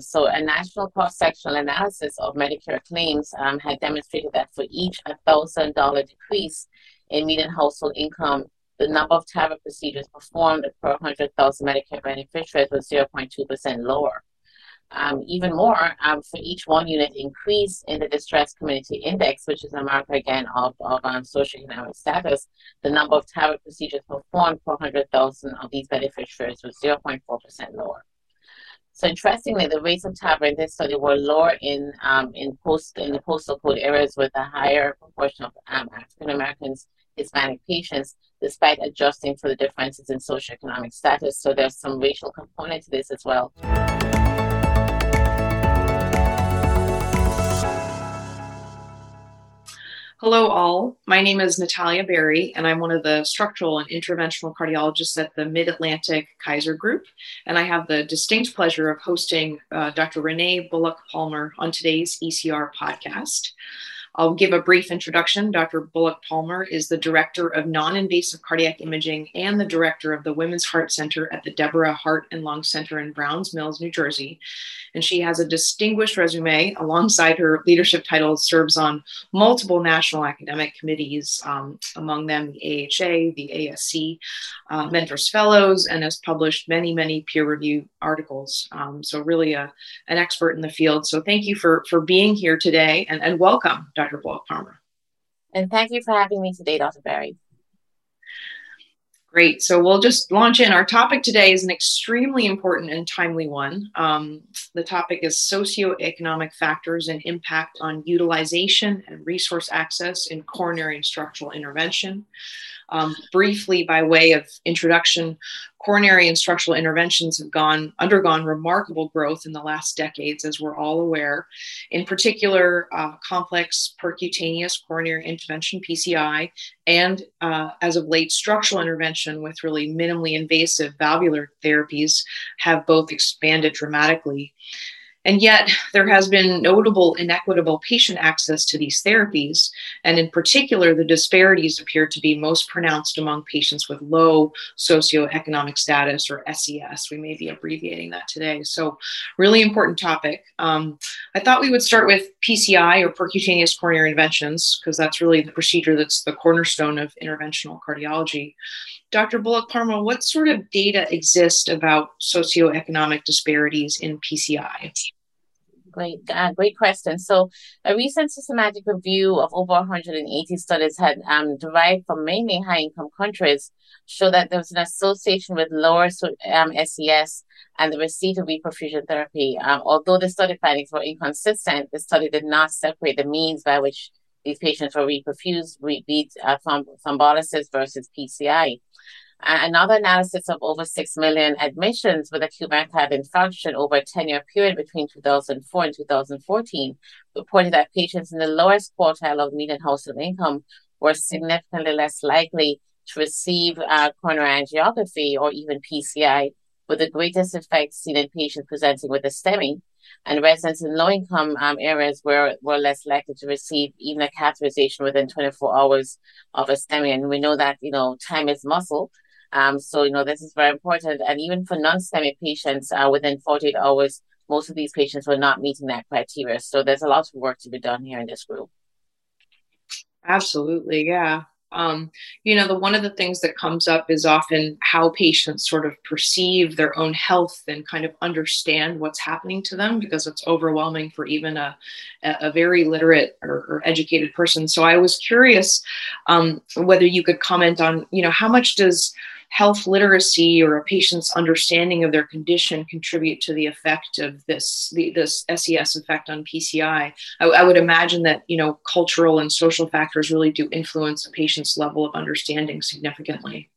So, a national cross sectional analysis of Medicare claims um, had demonstrated that for each $1,000 decrease in median household income, the number of TAVR procedures performed per 100,000 Medicare beneficiaries was 0.2% lower. Um, even more, um, for each one unit increase in the distress community index, which is a marker again of, of um, socioeconomic status, the number of TAVR procedures performed per 100,000 of these beneficiaries was 0.4% lower. So interestingly, the rates of TAVR in this study were lower in um, in post in the postal code areas with a higher proportion of um, African Americans, Hispanic patients, despite adjusting for the differences in socioeconomic status. So there's some racial component to this as well. Hello, all. My name is Natalia Berry, and I'm one of the structural and interventional cardiologists at the Mid Atlantic Kaiser Group. And I have the distinct pleasure of hosting uh, Dr. Renee Bullock Palmer on today's ECR podcast. I'll give a brief introduction. Dr. Bullock Palmer is the Director of Non Invasive Cardiac Imaging and the Director of the Women's Heart Center at the Deborah Heart and Lung Center in Browns Mills, New Jersey. And she has a distinguished resume alongside her leadership titles, serves on multiple national academic committees, um, among them the AHA, the ASC, uh, Mentors Fellows, and has published many, many peer reviewed articles. Um, so, really a, an expert in the field. So, thank you for, for being here today and, and welcome, Dr. Dr. Bullock Palmer. And thank you for having me today, Dr. Berry. Great. So we'll just launch in. Our topic today is an extremely important and timely one. Um, the topic is socioeconomic factors and impact on utilization and resource access in coronary and structural intervention. Um, briefly, by way of introduction, coronary and structural interventions have gone undergone remarkable growth in the last decades, as we're all aware. In particular, uh, complex percutaneous coronary intervention (PCI) and, uh, as of late, structural intervention with really minimally invasive valvular therapies have both expanded dramatically. And yet, there has been notable inequitable patient access to these therapies. And in particular, the disparities appear to be most pronounced among patients with low socioeconomic status or SES. We may be abbreviating that today. So, really important topic. Um, I thought we would start with PCI or percutaneous coronary interventions, because that's really the procedure that's the cornerstone of interventional cardiology. Dr. Bullock Palmer, what sort of data exist about socioeconomic disparities in PCI? Great, uh, great question. So, a recent systematic review of over 180 studies had um, derived from mainly high income countries show that there was an association with lower um, SES and the receipt of reperfusion therapy. Um, although the study findings were inconsistent, the study did not separate the means by which these patients were reperfused, be uh, thrombolysis versus PCI. Another analysis of over 6 million admissions with acute myocardial infarction over a 10 year period between 2004 and 2014 reported that patients in the lowest quartile of median household income were significantly less likely to receive uh, coronary angiography or even PCI, with the greatest effects seen in patients presenting with a STEMI. And residents in low income um, areas were, were less likely to receive even a catheterization within 24 hours of a STEMI. And we know that, you know, time is muscle. Um, so, you know, this is very important. And even for non-STEMI patients, uh, within 48 hours, most of these patients were not meeting that criteria. So there's a lot of work to be done here in this group. Absolutely, yeah. Um, you know, the one of the things that comes up is often how patients sort of perceive their own health and kind of understand what's happening to them because it's overwhelming for even a, a very literate or, or educated person. So I was curious um, whether you could comment on, you know, how much does health literacy or a patient's understanding of their condition contribute to the effect of this the, this SES effect on PCI. I, I, would imagine that you know cultural and social factors really do influence a patient's level of understanding significantly.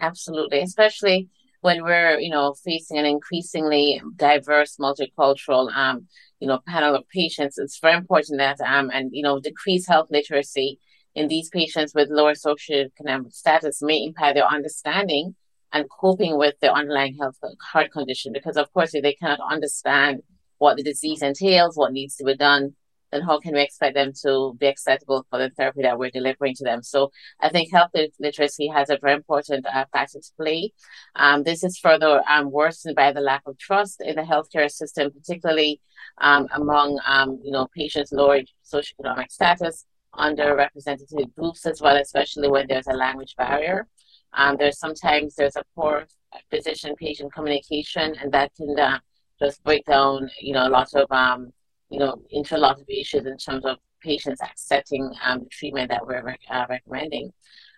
Absolutely, especially when we're you know facing an increasingly diverse multicultural um, you know panel of patients. It's very important that um and you know decrease health literacy in these patients with lower socioeconomic status may impair their understanding and coping with their underlying health heart condition because of course if they cannot understand what the disease entails what needs to be done then how can we expect them to be acceptable for the therapy that we're delivering to them? So I think health literacy has a very important uh, factor to play. Um, this is further um, worsened by the lack of trust in the healthcare system, particularly um, among um, you know patients lower socioeconomic status, underrepresented groups as well, especially when there's a language barrier. Um, there's sometimes there's a poor physician-patient communication, and that can uh, just break down, you know, a lot of um, you know, into a lot of issues in terms of patients accepting um, the treatment that we're uh, recommending.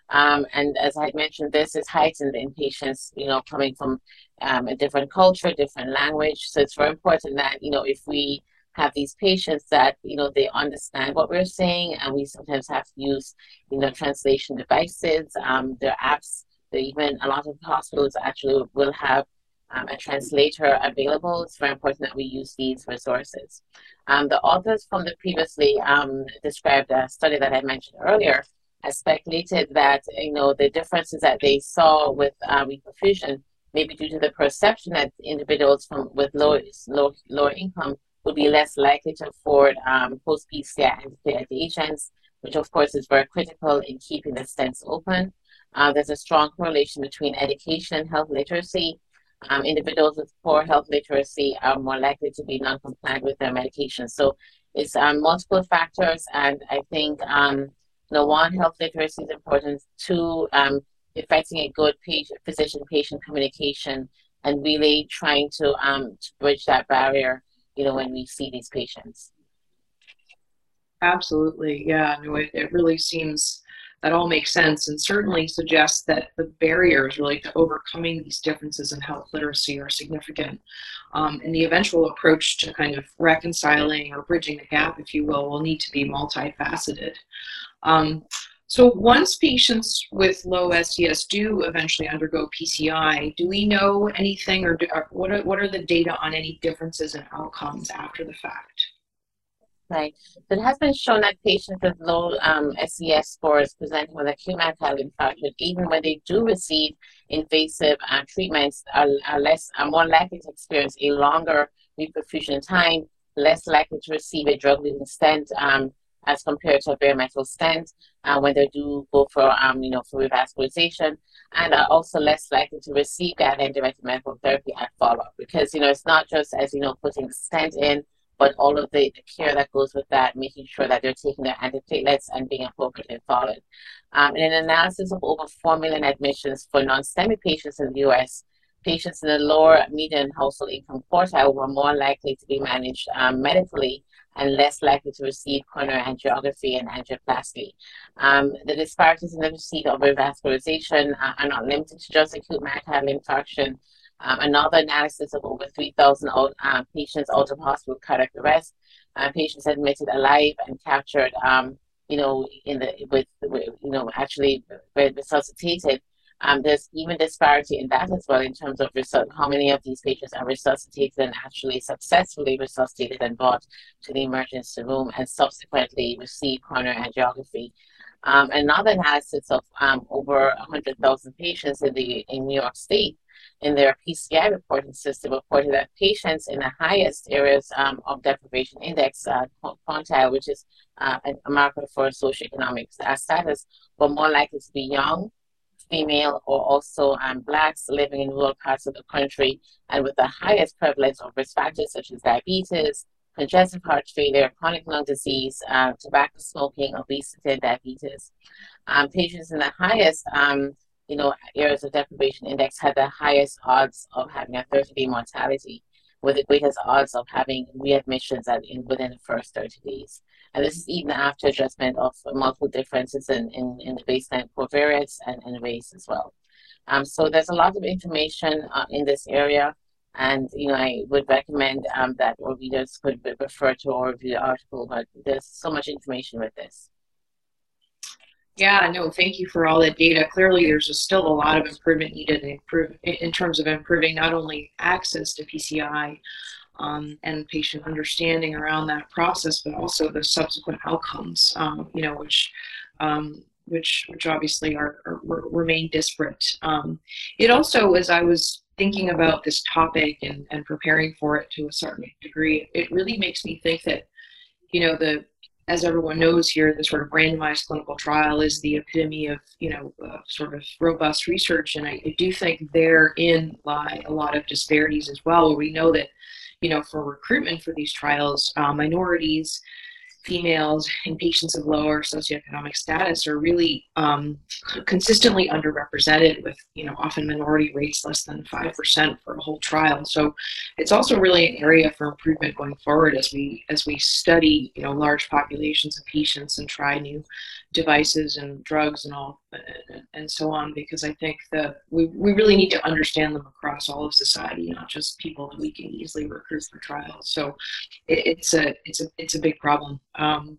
Um, and as I mentioned, this is heightened in patients, you know, coming from um, a different culture, different language. So it's very important that, you know, if we have these patients that, you know, they understand what we're saying, and we sometimes have to use, you know, translation devices. Um, apps, even a lot of hospitals actually will have um, a translator available. It's very important that we use these resources. Um, the authors from the previously um, described uh, study that I mentioned earlier has speculated that you know the differences that they saw with uh, reperfusion may be due to the perception that individuals from with low, low lower income would be less likely to afford um, post PCI agents, which of course is very critical in keeping the stents open. Uh, there's a strong correlation between education and health literacy um, individuals with poor health literacy are more likely to be non-compliant with their medication. So it's um, multiple factors, and I think um, one health literacy is important. Two, um, effecting a good patient, physician-patient communication, and really trying to um, to bridge that barrier. You know when we see these patients. Absolutely, yeah. No, it, it really seems that all makes sense and certainly suggests that the barriers really to overcoming these differences in health literacy are significant. Um, and the eventual approach to kind of reconciling or bridging the gap, if you will, will need to be multifaceted. Um, so once patients with low SES do eventually undergo PCI, do we know anything or, do, or what, are, what are the data on any differences in outcomes after the fact? Right. It has been shown that patients with low um, SES scores presenting with acute myocardial infarction, even when they do receive invasive uh, treatments, are, are less are more likely to experience a longer reperfusion time, less likely to receive a drug-eluting stent um, as compared to a bare metal stent uh, when they do go for um, you know for revascularization, and are also less likely to receive guideline medical therapy at follow-up because you know it's not just as you know putting the stent in but all of the, the care that goes with that, making sure that they're taking their antiplatelets and being appropriately followed. Um, in an analysis of over 4 million admissions for non-STEMI patients in the US, patients in the lower median household income quartile were more likely to be managed um, medically and less likely to receive coronary angiography and angioplasty. Um, the disparities in the receipt of revascularization uh, are not limited to just acute myocardial infarction, um, another analysis of over 3,000 um, patients out of hospital cardiac arrest, uh, patients admitted alive and captured, um, you know, in the with, with you know actually resuscitated. Um, there's even disparity in that as well in terms of resu- how many of these patients are resuscitated and actually successfully resuscitated and brought to the emergency room and subsequently receive coronary angiography. Um, another analysis of um, over 100,000 patients in the in New York State in their PCI reporting system reported that patients in the highest areas um, of deprivation index, uh, quantile, which is uh, a marker for socioeconomic status, were more likely to be young, female, or also um, blacks living in rural parts of the country, and with the highest prevalence of risk factors such as diabetes, congestive heart failure, chronic lung disease, uh, tobacco smoking, obesity, and diabetes. Um, patients in the highest um, you know, areas of deprivation index had the highest odds of having a 30 day mortality, with the greatest odds of having readmissions at, in, within the first 30 days. And this is even after adjustment of multiple differences in, in, in the baseline covariates and, and race as well. Um, so there's a lot of information uh, in this area. And, you know, I would recommend um, that our readers could refer to our review the article, but there's so much information with this. Yeah, no, thank you for all that data. Clearly, there's still a lot of improvement needed in, improve, in terms of improving not only access to PCI um, and patient understanding around that process, but also the subsequent outcomes, um, you know, which um, which which obviously are, are remain disparate. Um, it also, as I was thinking about this topic and, and preparing for it to a certain degree, it really makes me think that you know, the as everyone knows here, the sort of randomized clinical trial is the epitome of, you know, uh, sort of robust research. And I, I, do think therein lie a lot of disparities as well, where we know that, you know, for recruitment for these trials, uh, minorities, females and patients of lower socioeconomic status are really um, consistently underrepresented with you know often minority rates less than 5% for a whole trial. So it's also really an area for improvement going forward as we as we study you know large populations of patients and try new devices and drugs and all and so on because I think that we, we really need to understand them across all of society, not just people that we can easily recruit for trials. So it, it's a it's a it's a big problem. Um,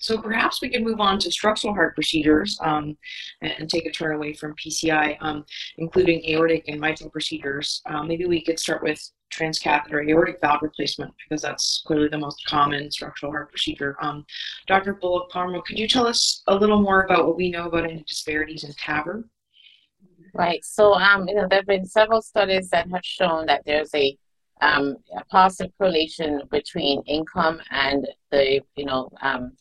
so perhaps we can move on to structural heart procedures um, and, take a turn away from PCI, um, including aortic and mitral procedures. Um, maybe we could start with transcatheter aortic valve replacement because that's clearly the most common structural heart procedure. Um, Dr. Bullock Palmer, could you tell us a little more about what we know about any disparities in TAVR? Right. So, um, you know, there have been several studies that have shown that there's a, um, a positive correlation between income and the, you know, um,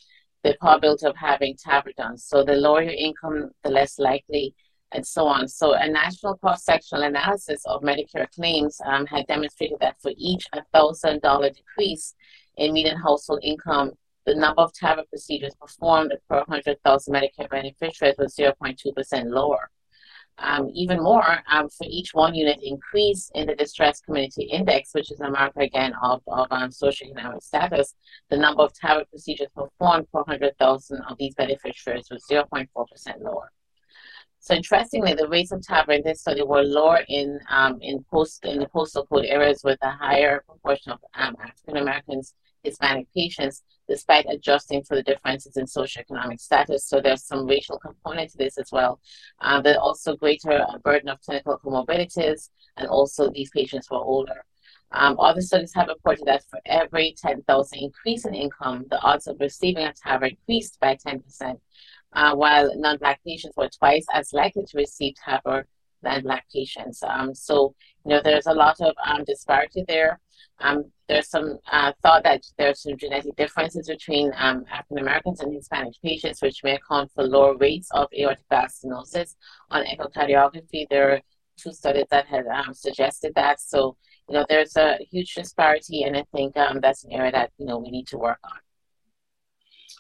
the probability of having TAVR done. So, the lower your income, the less likely and so on. So a national cross-sectional analysis of Medicare claims um, had demonstrated that for each $1,000 decrease in median household income, the number of TAVR procedures performed per 100,000 Medicare beneficiaries was 0.2% lower. Um, even more, um, for each one unit increase in the distress community index, which is a marker again of, of um, socioeconomic status, the number of TAVR procedures performed per 100,000 of these beneficiaries was 0.4% lower. So interestingly, the rates of TAVR in this study were lower in um, in post in the postal code areas with a higher proportion of um, African Americans, Hispanic patients, despite adjusting for the differences in socioeconomic status. So there's some racial component to this as well. But also greater burden of clinical comorbidities, and also these patients were older. Um, other studies have reported that for every 10,000 increase in income, the odds of receiving a TAVR increased by 10% uh, while non-black patients were twice as likely to receive TAVR than black patients. Um, so, you know, there's a lot of um, disparity there. Um, there's some uh, thought that there's some genetic differences between um, African Americans and Hispanic patients, which may account for lower rates of aortic valve stenosis on echocardiography. There are two studies that had um, suggested that. So, you know, there's a huge disparity, and I think um, that's an area that you know we need to work on.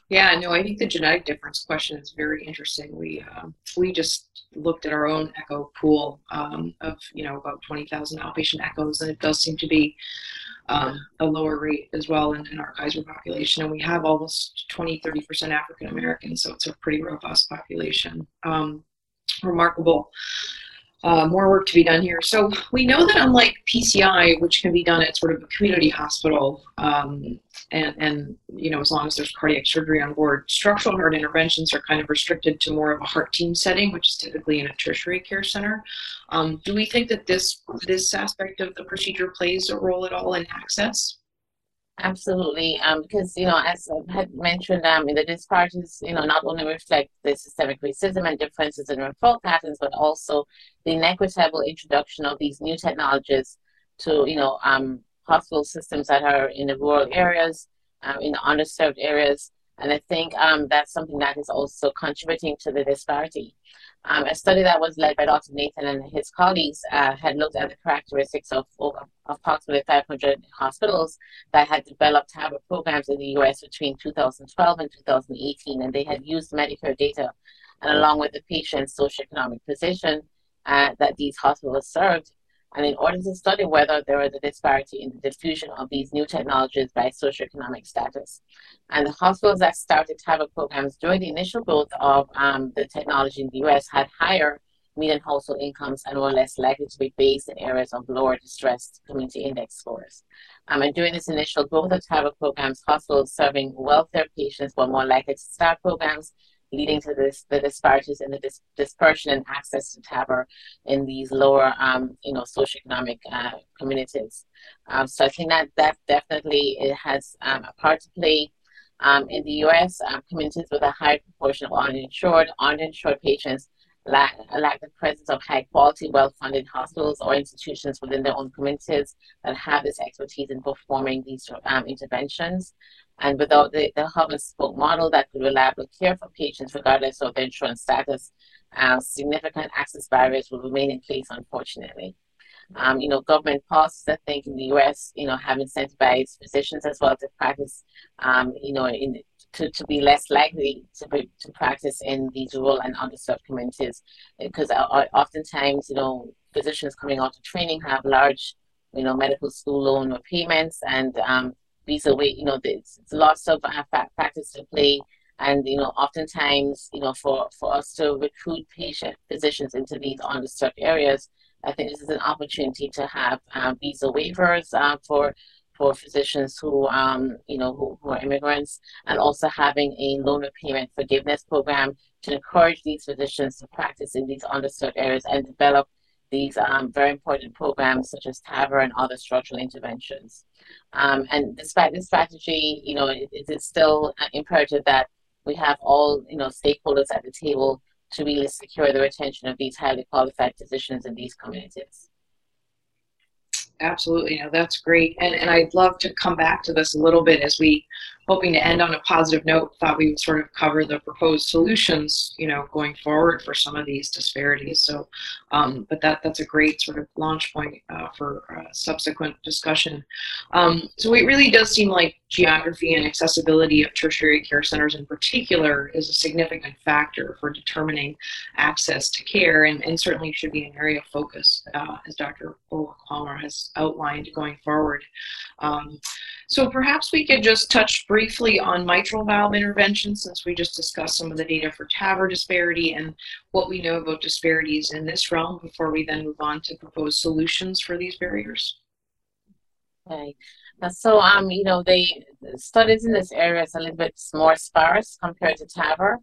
Yeah, no, I think the genetic difference question is very interesting. We um, we just looked at our own echo pool um, of you know about twenty thousand outpatient echoes, and it does seem to be um, a lower rate as well in, in, our Kaiser population. And we have almost 20, 30 percent African Americans, so it's a pretty robust population. Um, remarkable uh, more work to be done here. So we know that unlike PCI, which can be done at sort of a community hospital, um, and, and you know as long as there's cardiac surgery on board, structural heart interventions are kind of restricted to more of a heart team setting, which is typically in a tertiary care center. Um, do we think that this this aspect of the procedure plays a role at all in access? Absolutely, um, because you know, as I had mentioned, um, the disparities, you know, not only reflect the systemic racism and differences in referral patterns, but also the inequitable introduction of these new technologies to, you know, um, hospital systems that are in the rural areas, um, in the underserved areas, and I think um, that's something that is also contributing to the disparity. Um, a study that was led by Dr. Nathan and his colleagues uh, had looked at the characteristics of, of approximately 500 hospitals that had developed TAVR programs in the US between 2012 and 2018, and they had used Medicare data and along with the patient's socioeconomic position uh, that these hospitals served and in order to study whether there was a disparity in the diffusion of these new technologies by socioeconomic status. And the hospitals that started TAVR programs during the initial growth of um, the technology in the US had higher median household incomes and were less likely to be based in areas of lower distressed community index scores. Um, and during this initial growth of TAVR programs, hospitals serving wealthier patients were more likely to start programs leading to this the disparities in the dis- dispersion and access to TAVR in these lower, um, you know, socioeconomic uh, communities. Um, so I think that that definitely it has um, a part to play. Um, in the U.S., um, communities with a high proportion of uninsured, uninsured patients lack, lack the presence of high quality, well funded hospitals or institutions within their own communities that have this expertise in performing these um, interventions. And without the, the hub and spoke model that could reliably care for patients regardless of their insurance status, uh, significant access barriers will remain in place, unfortunately. Um, you know, government policies, I think, in the US, you know, have incentivized physicians as well to practice, um, you know, in, to, to be less likely to, be, to practice in these rural and underserved communities. Because uh, oftentimes, you know, physicians coming out of training have large, you know, medical school loan repayments and um, visa wait, you know, there's lots of factors to play. And you know, oftentimes, you know, for for us to recruit patient physicians into these underserved areas, I think this is an opportunity to have uh, visa waivers uh, for for physicians who, um, you know, who, who, are immigrants, and also having a loan repayment forgiveness program to encourage these physicians to practice in these underserved areas and develop these um, very important programs such as TAVR and other structural interventions. Um, and despite this strategy, you know, it, it is still imperative that we have all you know stakeholders at the table to really secure the retention of these highly qualified physicians in these communities. Absolutely, no, that's great, and and I'd love to come back to this a little bit as we hoping to end on a positive note, thought we would sort of cover the proposed solutions, you know, going forward for some of these disparities. So, um, but that that's a great sort of launch point uh, for uh, subsequent discussion. Um, so it really does seem like geography and accessibility of tertiary care centers in particular is a significant factor for determining access to care and, and certainly should be an area of focus uh, as Dr. Owa has outlined going forward. Um, so perhaps we could just touch briefly on mitral valve intervention since we just discussed some of the data for TAVR disparity and what we know about disparities in this realm before we then move on to propose solutions for these barriers. Okay. So, um, you know, the studies in this area is a little bit more sparse compared to TAVR.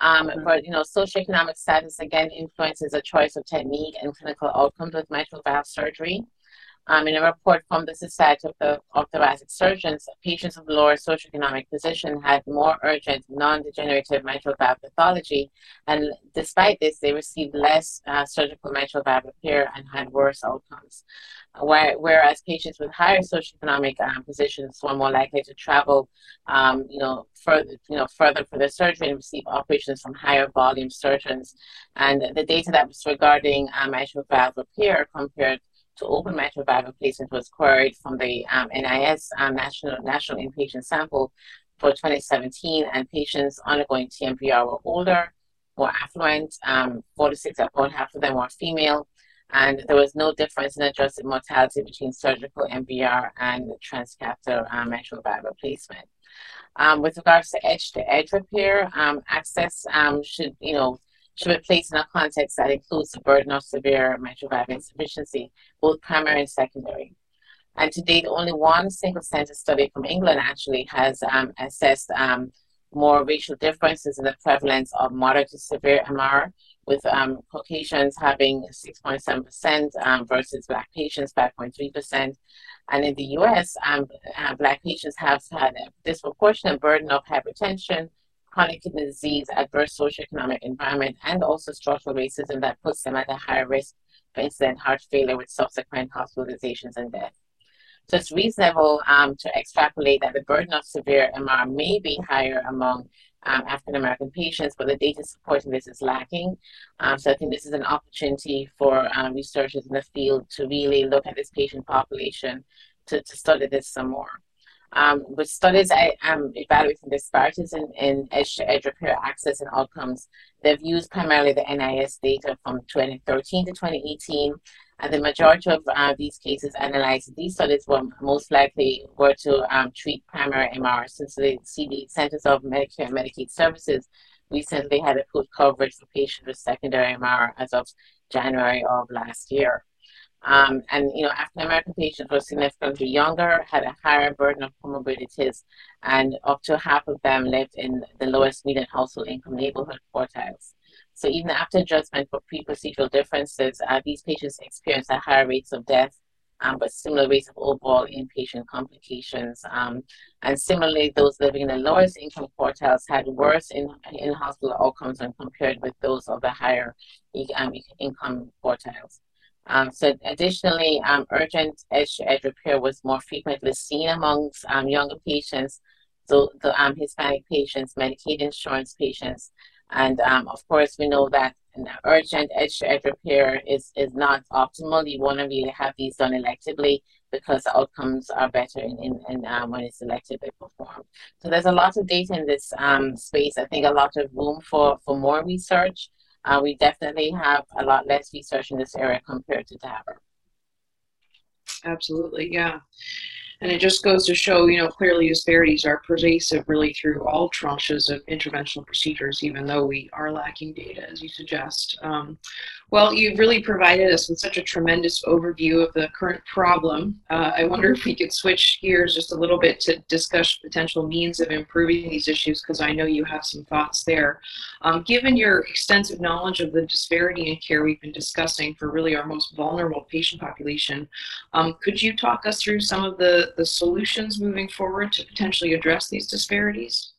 Um, mm-hmm. But, you know, socioeconomic status again influences the choice of technique and clinical outcomes with mitral valve surgery. Um, in a report from the Society of, the, of Thoracic Surgeons, patients of lower socioeconomic position had more urgent non-degenerative mitral valve pathology, and despite this, they received less uh, surgical mitral valve repair and had worse outcomes. whereas patients with higher socioeconomic um, positions were more likely to travel, um, you know, further, you know, further for their surgery and receive operations from higher volume surgeons. And the data that was regarding uh, mitral valve repair compared to open mitral valve replacement was queried from the um, NIS um, National, National Inpatient Sample for 2017, and patients undergoing TMVR were older, more affluent, um, 46, about half of them were female, and there was no difference in adjusted mortality between surgical MVR and transcatheter um, mitral valve replacement. Um, with regards to edge-to-edge repair, um, access um, should, you know, should be placed in a context that includes the burden of severe mitral valve insufficiency, both primary and secondary. And to date, only one single center study from England actually has um, assessed um, more racial differences in the prevalence of moderate to severe MR, with um, Caucasians having 6.7% um, versus Black patients 5.3%. And in the US, um, uh, Black patients have had a disproportionate burden of hypertension, chronic kidney disease, adverse socioeconomic environment, and also structural racism that puts them at a higher risk for incident heart failure with subsequent hospitalizations and death. So it's reasonable um, to extrapolate that the burden of severe MR may be higher among um, African American patients, but the data supporting this is lacking. Um, so I think this is an opportunity for um, researchers in the field to really look at this patient population to, to study this some more. Um, with studies I evaluating disparities in, in edge-to-edge repair access and outcomes, they've used primarily the NIS data from 2013 to 2018, and the majority of uh, these cases analyzed these studies were most likely were to um, treat primary MR, since the CD Centers of Medicare and Medicaid Services recently had approved coverage for patients with secondary MR as of January of last year. Um, and you know, African American patients were significantly younger, had a higher burden of comorbidities, and up to half of them lived in the lowest median household income neighborhood quartiles. So even after adjustment for pre-procedural differences, uh, these patients experienced higher rates of death, um, but similar rates of overall inpatient complications. Um, and similarly, those living in the lowest income quartiles had worse in, in hospital outcomes when compared with those of the higher um, income quartiles. Um, so additionally, um, urgent edge-to-edge repair was more frequently seen amongst um, younger patients. the, the um, Hispanic patients, Medicaid insurance patients. And um, of course, we know that urgent edge edge repair is, is not optimal. You want to really have these done electively because the outcomes are better in, in, in um, when it's electively performed. So there's a lot of data in this um, space. I think a lot of room for, for more research. Uh, we definitely have a lot less research in this area compared to TAVR. Absolutely, yeah. And it just goes to show, you know, clearly disparities are pervasive really through all tranches of interventional procedures, even though we are lacking data, as you suggest. Um, well, you've really provided us with such a tremendous overview of the current problem. Uh, I wonder if we could switch gears just a little bit to discuss potential means of improving these issues, because I know you have some thoughts there. Um, given your extensive knowledge of the disparity in care we've been discussing for really our most vulnerable patient population, um, could you talk us through some of the, the solutions moving forward to potentially address these disparities?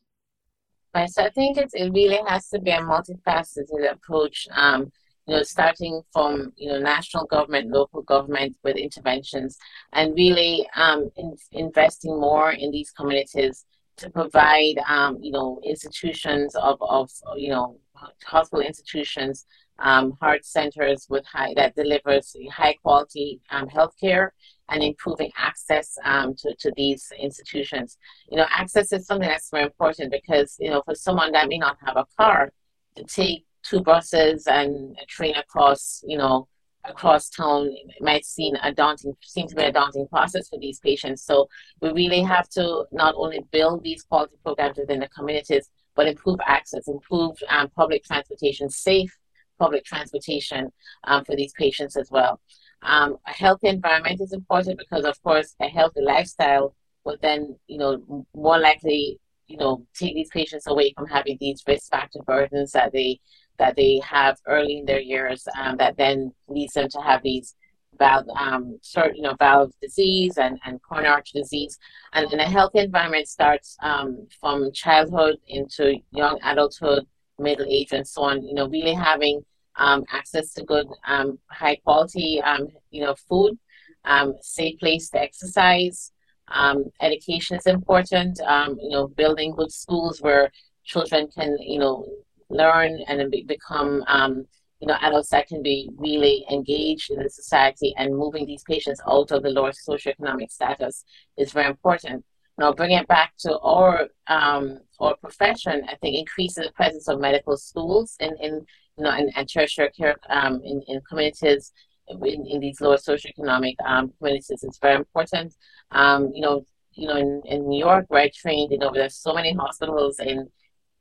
Right, so I think it, it really has to be a multifaceted approach. Um, you know, starting from you know national government, local government with interventions, and really um, in, investing more in these communities to provide um, you know institutions of, of you know hospital institutions, um, heart centers with high that delivers high quality um, healthcare and improving access um, to, to these institutions. You know, access is something that's very important because, you know, for someone that may not have a car, to take two buses and a train across, you know, across town might seem a daunting seem to be a daunting process for these patients. So we really have to not only build these quality programs within the communities, but improve access, improve um, public transportation, safe public transportation um, for these patients as well. Um, a healthy environment is important because, of course, a healthy lifestyle would then, you know, more likely, you know, take these patients away from having these risk factor burdens that they that they have early in their years um, that then leads them to have these valve, um, sort, you know, valve disease and, and coronary artery disease. And, and a healthy environment starts um, from childhood into young adulthood, middle age, and so on. You know, really having um, access to good, um, high quality, um, you know, food, um, safe place to exercise. Um, education is important. Um, you know, building good schools where children can, you know, learn and be, become, um, you know, adults that can be really engaged in the society and moving these patients out of the lower socioeconomic status is very important. Now, bringing it back to our um, our profession, I think increasing the presence of medical schools in, in you know, and, and tertiary care um, in, in communities in, in these lower socioeconomic um, communities is very important. Um, you know, you know, in, in New York, where I trained, you know, there's so many hospitals in,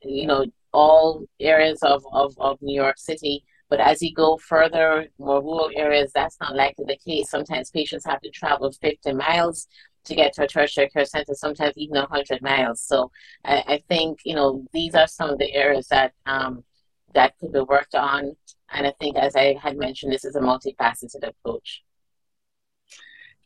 you know, all areas of, of, of New York City. But as you go further, more rural areas, that's not likely the case. Sometimes patients have to travel 50 miles to get to a tertiary care center, sometimes even 100 miles. So I, I think, you know, these are some of the areas that um, that could be worked on. And I think, as I had mentioned, this is a multifaceted approach.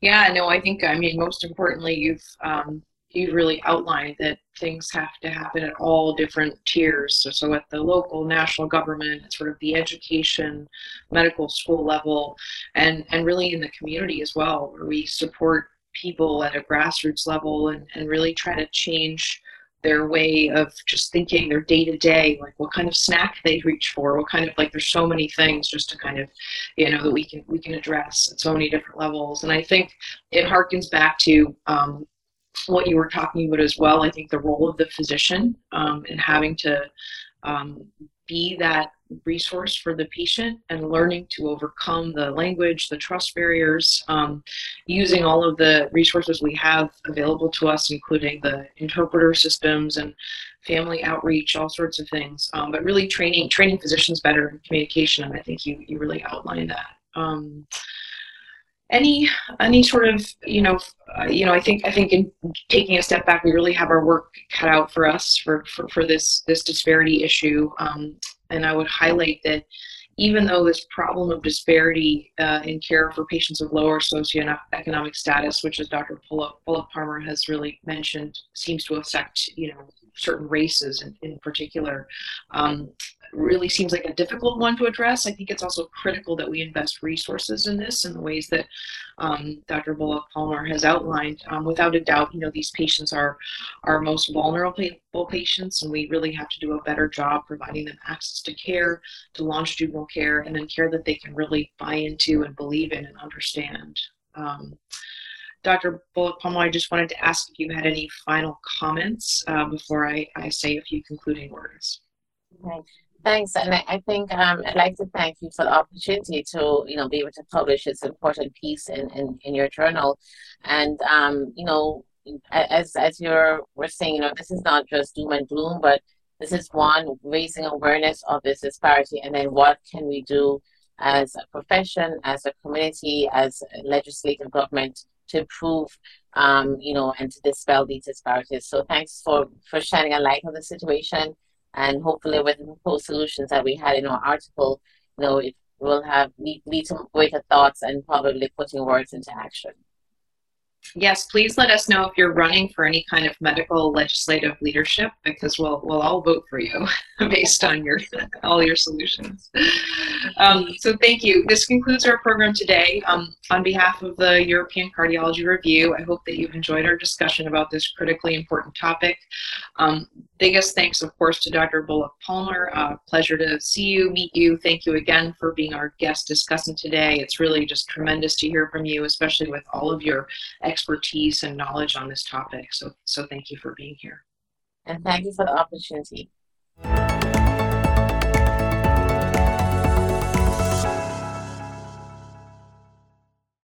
Yeah, no, I think, I mean, most importantly, you've um, you've really outlined that things have to happen at all different tiers. So, so at the local, national government, sort of the education, medical school level, and, and really in the community as well, where we support people at a grassroots level and, and really try to change their way of just thinking their day to day, like what kind of snack they reach for, what kind of like there's so many things just to kind of, you know, that we can we can address at so many different levels. And I think it harkens back to um, what you were talking about as well. I think the role of the physician um, and having to um, be that resource for the patient and learning to overcome the language, the trust barriers, um, using all of the resources we have available to us, including the interpreter systems and family outreach, all sorts of things. Um, but really training training physicians better in communication, and I think you you really outlined that. Um, any any sort of you know uh, you know I think I think in taking a step back we really have our work cut out for us for for, for this this disparity issue um, and I would highlight that even though this problem of disparity uh, in care for patients of lower socioeconomic status, which as Dr. Bullock Palmer has really mentioned, seems to affect you know certain races in, in particular. Um, really seems like a difficult one to address. I think it's also critical that we invest resources in this in the ways that um, Dr. Bullock Palmer has outlined. Um, without a doubt, you know, these patients are our most vulnerable patients, and we really have to do a better job providing them access to care, to longitudinal care, and then care that they can really buy into and believe in and understand. Um, Dr. Bullock Palmer, I just wanted to ask if you had any final comments uh, before I, I say a few concluding words. Thanks, and I, think um, I'd like to thank you for the opportunity to, you know, be able to publish this important piece in, in, in your journal, and um, you know, as as you're we're saying, you know, this is not just doom and gloom, but this is one raising awareness of this disparity, and then what can we do as a profession, as a community, as a legislative government to improve, um, you know, and to dispel these disparities. So thanks for for shining a light on the situation and hopefully with the proposed solutions that we had in our article, you know, it will have lead, lead to greater thoughts and probably putting words into action. Yes, please let us know if you're running for any kind of medical legislative leadership because we'll we'll all vote for you based on your all your solutions. Um, so thank you. This concludes our program today. Um, on behalf of the European Cardiology Review, I hope that you've enjoyed our discussion about this critically important topic. Um, biggest thanks, of course, to Dr. Bullock Palmer. Uh, pleasure to see you, meet you. Thank you again for being our guest discussant today. It's really just tremendous to hear from you, especially with all of your expertise and knowledge on this topic. So, so thank you for being here. And thank you for the opportunity.